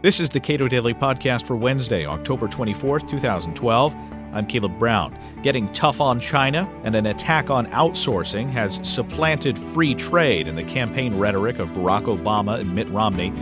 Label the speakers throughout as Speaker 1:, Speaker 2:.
Speaker 1: This is the Cato Daily Podcast for Wednesday, October 24th, 2012. I'm Caleb Brown. Getting tough on China and an attack on outsourcing has supplanted free trade in the campaign rhetoric of Barack Obama and Mitt Romney.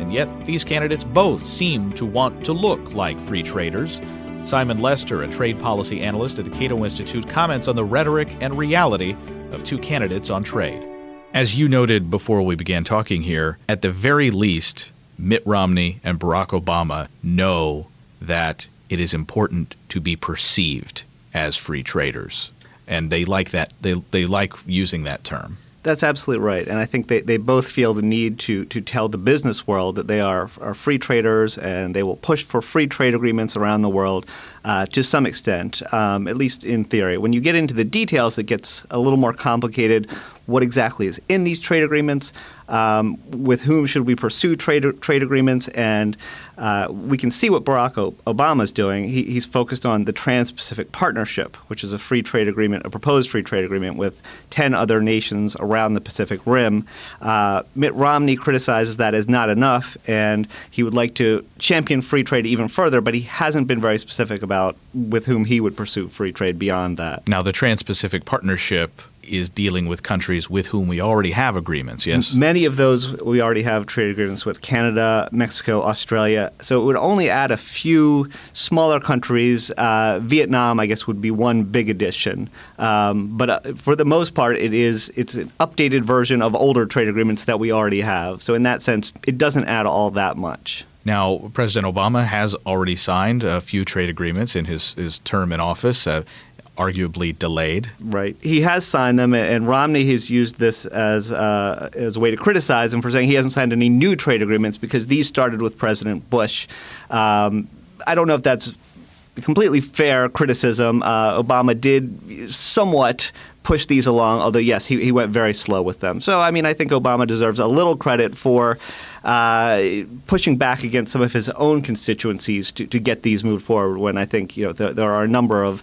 Speaker 1: And yet, these candidates both seem to want to look like free traders. Simon Lester, a trade policy analyst at the Cato Institute, comments on the rhetoric and reality of two candidates on trade. As you noted before we began talking here, at the very least, Mitt Romney and Barack Obama know that it is important to be perceived as free traders. And they like that they they like using that term.
Speaker 2: That's absolutely right. And I think they, they both feel the need to, to tell the business world that they are, are free traders and they will push for free trade agreements around the world uh, to some extent, um, at least in theory. When you get into the details, it gets a little more complicated. What exactly is in these trade agreements? Um, with whom should we pursue trade trade agreements? And uh, we can see what Barack Obama is doing. He, he's focused on the Trans-Pacific Partnership, which is a free trade agreement, a proposed free trade agreement with ten other nations around the Pacific Rim. Uh, Mitt Romney criticizes that as not enough, and he would like to champion free trade even further, but he hasn't been very specific about with whom he would pursue free trade beyond that.
Speaker 1: Now, the Trans Pacific Partnership is dealing with countries with whom we already have agreements, yes?
Speaker 2: Many of those we already have trade agreements with Canada, Mexico, Australia. So it would only add a few smaller countries. Uh, Vietnam, I guess, would be one big addition. Um, but uh, for the most part, it is it's an updated version of older trade agreements that we already have. So in that sense, it doesn't add all that much.
Speaker 1: Now, President Obama has already signed a few trade agreements in his, his term in office. Uh, arguably delayed.
Speaker 2: Right. He has signed them, and Romney has used this as uh, as a way to criticize him for saying he hasn't signed any new trade agreements because these started with President Bush. Um, I don't know if that's completely fair criticism. Uh, Obama did somewhat push these along, although, yes, he, he went very slow with them. So, I mean, I think Obama deserves a little credit for uh, pushing back against some of his own constituencies to, to get these moved forward when I think, you know, there, there are a number of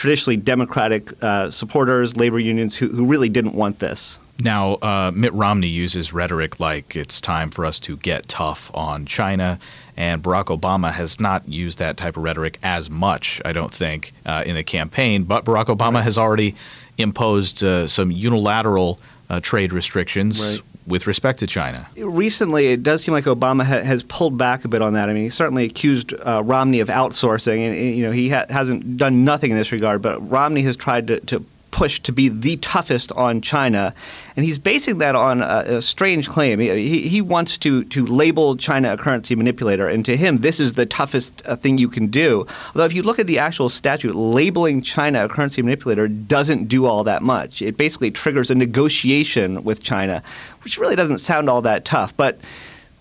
Speaker 2: traditionally Democratic uh, supporters, labor unions, who, who really didn't want this.
Speaker 1: Now, uh, Mitt Romney uses rhetoric like it's time for us to get tough on China, and Barack Obama has not used that type of rhetoric as much, I don't think, uh, in the campaign. But Barack Obama right. has already imposed uh, some unilateral uh, trade restrictions. Right. With respect to China,
Speaker 2: recently it does seem like Obama ha- has pulled back a bit on that. I mean, he certainly accused uh, Romney of outsourcing, and, and you know he ha- hasn't done nothing in this regard. But Romney has tried to, to push to be the toughest on China, and he's basing that on a, a strange claim. He, he, wants to to label China a currency manipulator, and to him, this is the toughest uh, thing you can do. Although, if you look at the actual statute, labeling China a currency manipulator doesn't do all that much. It basically triggers a negotiation with China, which really doesn't sound all that tough, but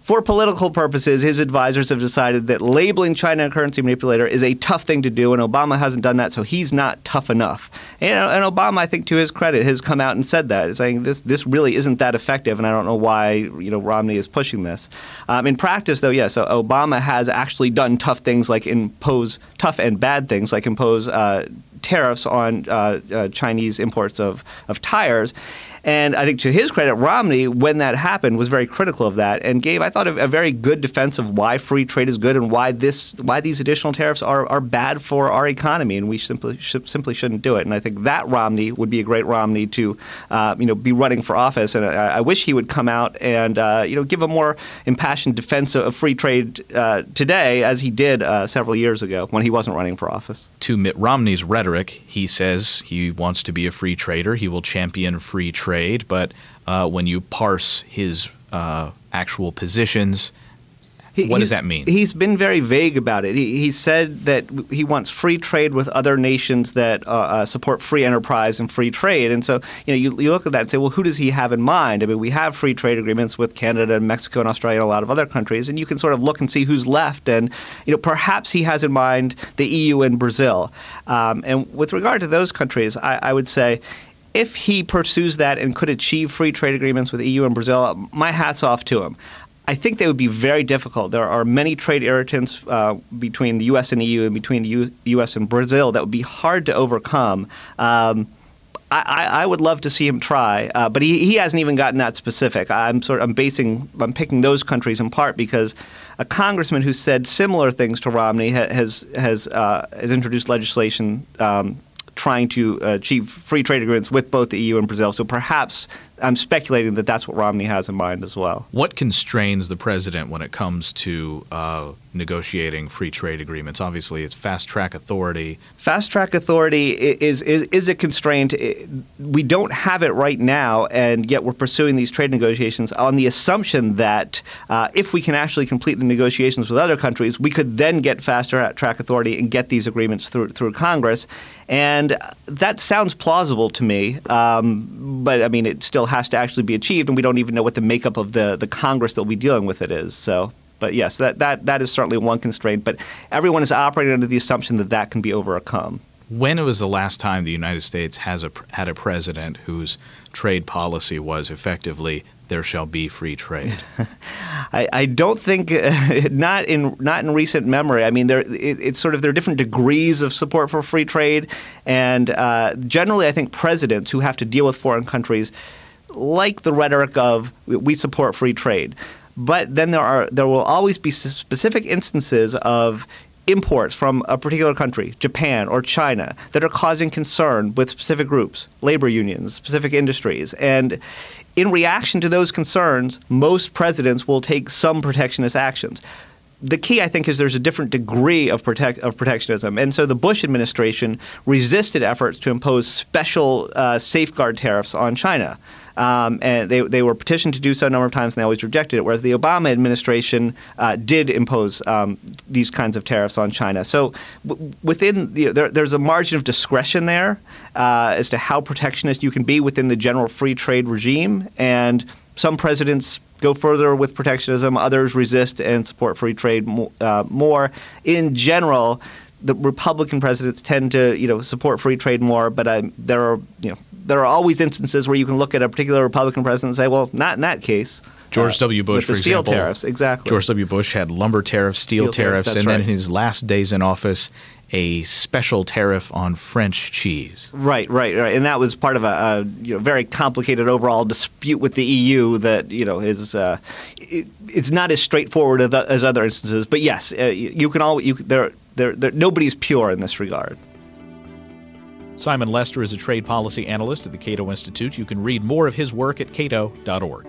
Speaker 2: for political purposes, his advisors have decided that labeling China a currency manipulator is a tough thing to do, and Obama hasn't done that, so he's not tough enough. And, and Obama, I think, to his credit, has come out and said that, saying this this really isn't that effective, and I don't know why you know Romney is pushing this. Um, in practice, though, yes, Obama has actually done tough things like impose tough and bad things like impose. Uh, tariffs on uh, uh, Chinese imports of, of tires. And I think to his credit, Romney, when that happened, was very critical of that and gave, I thought, a, a very good defense of why free trade is good and why this, why these additional tariffs are, are bad for our economy, and we simply sh- simply shouldn't do it. And I think that Romney would be a great Romney to, uh, you know, be running for office. And I, I wish he would come out and, uh, you know, give a more impassioned defense of free trade uh, today, as he did uh, several years ago when he wasn't running for office.
Speaker 1: To Mitt Romney's rhetoric, he says he wants to be a free trader. He will champion free trade trade, but uh, when you parse his uh, actual positions, he, what does that mean?
Speaker 2: He's been very vague about it. He, he, said that he wants free trade with other nations that uh, uh, support free enterprise and free trade. And so, you know, you, you, look at that and say, well, who does he have in mind? I mean, we have free trade agreements with Canada and Mexico and Australia and a lot of other countries, and you can sort of look and see who's left. And, you know, perhaps he has in mind the EU and Brazil. Um, and with regard to those countries, I, I would say if he pursues that and could achieve free trade agreements with EU and Brazil, my hat's off to him. I think they would be very difficult. There are many trade irritants uh, between the U.S. and EU and between the U- U.S. and Brazil that would be hard to overcome. Um, I, I, would love to see him try, uh, but he, he hasn't even gotten that specific. I'm sort of I'm basing I'm picking those countries in part because a congressman who said similar things to Romney has has uh, has introduced legislation um, trying to achieve free trade agreements with both the EU and Brazil. So perhaps I'm speculating that that's what Romney has in mind as well.
Speaker 1: What constrains the president when it comes to uh, negotiating free trade agreements? Obviously, it's fast track authority.
Speaker 2: Fast track authority is, is, is a constraint. We don't have it right now, and yet we're pursuing these trade negotiations on the assumption that uh, if we can actually complete the negotiations with other countries, we could then get fast track authority and get these agreements through, through Congress. And that sounds plausible to me, um, but I mean, it still has to actually be achieved, and we don't even know what the makeup of the, the Congress that will be dealing with it is. So, but yes, that, that, that is certainly one constraint, but everyone is operating under the assumption that that can be overcome.
Speaker 1: When was the last time the United States has a, had a president whose trade policy was effectively there shall be free trade?
Speaker 2: I, I, don't think uh, not in not in recent memory. I mean, there it, it's sort of there are different degrees of support for free trade, and uh, generally, I think presidents who have to deal with foreign countries like the rhetoric of we support free trade. But then there are there will always be specific instances of imports from a particular country, Japan or China, that are causing concern with specific groups, labor unions, specific industries. And in reaction to those concerns, most presidents will take some protectionist actions the key, I think, is there's a different degree of, protect, of protectionism. And so the Bush administration resisted efforts to impose special uh, safeguard tariffs on China. Um, and they, they were petitioned to do so a number of times, and they always rejected it. Whereas the Obama administration uh, did impose um, these kinds of tariffs on China. So w- within the, there, there's a margin of discretion there uh, as to how protectionist you can be within the general free trade regime, and some presidents go further with protectionism, others resist and support free trade uh, more. In general, the Republican presidents tend to, you know, support free trade more, but uh, there are, you know, there are always instances where you can look at a particular Republican president and say, well, not in that case.
Speaker 1: George uh, W. Bush,
Speaker 2: for
Speaker 1: steel
Speaker 2: example, tariffs, exactly.
Speaker 1: George W. Bush had lumber tariffs, steel, steel tariffs, and
Speaker 2: right.
Speaker 1: then in his last days in office, a special tariff on French cheese.
Speaker 2: Right, right, right, and that was part of a, a you know very complicated overall dispute with the EU that you know is uh, it, it's not as straightforward as other instances. But yes, uh, you can all you there, there, there nobody's pure in this regard.
Speaker 1: Simon Lester is a trade policy analyst at the Cato Institute. You can read more of his work at cato.org.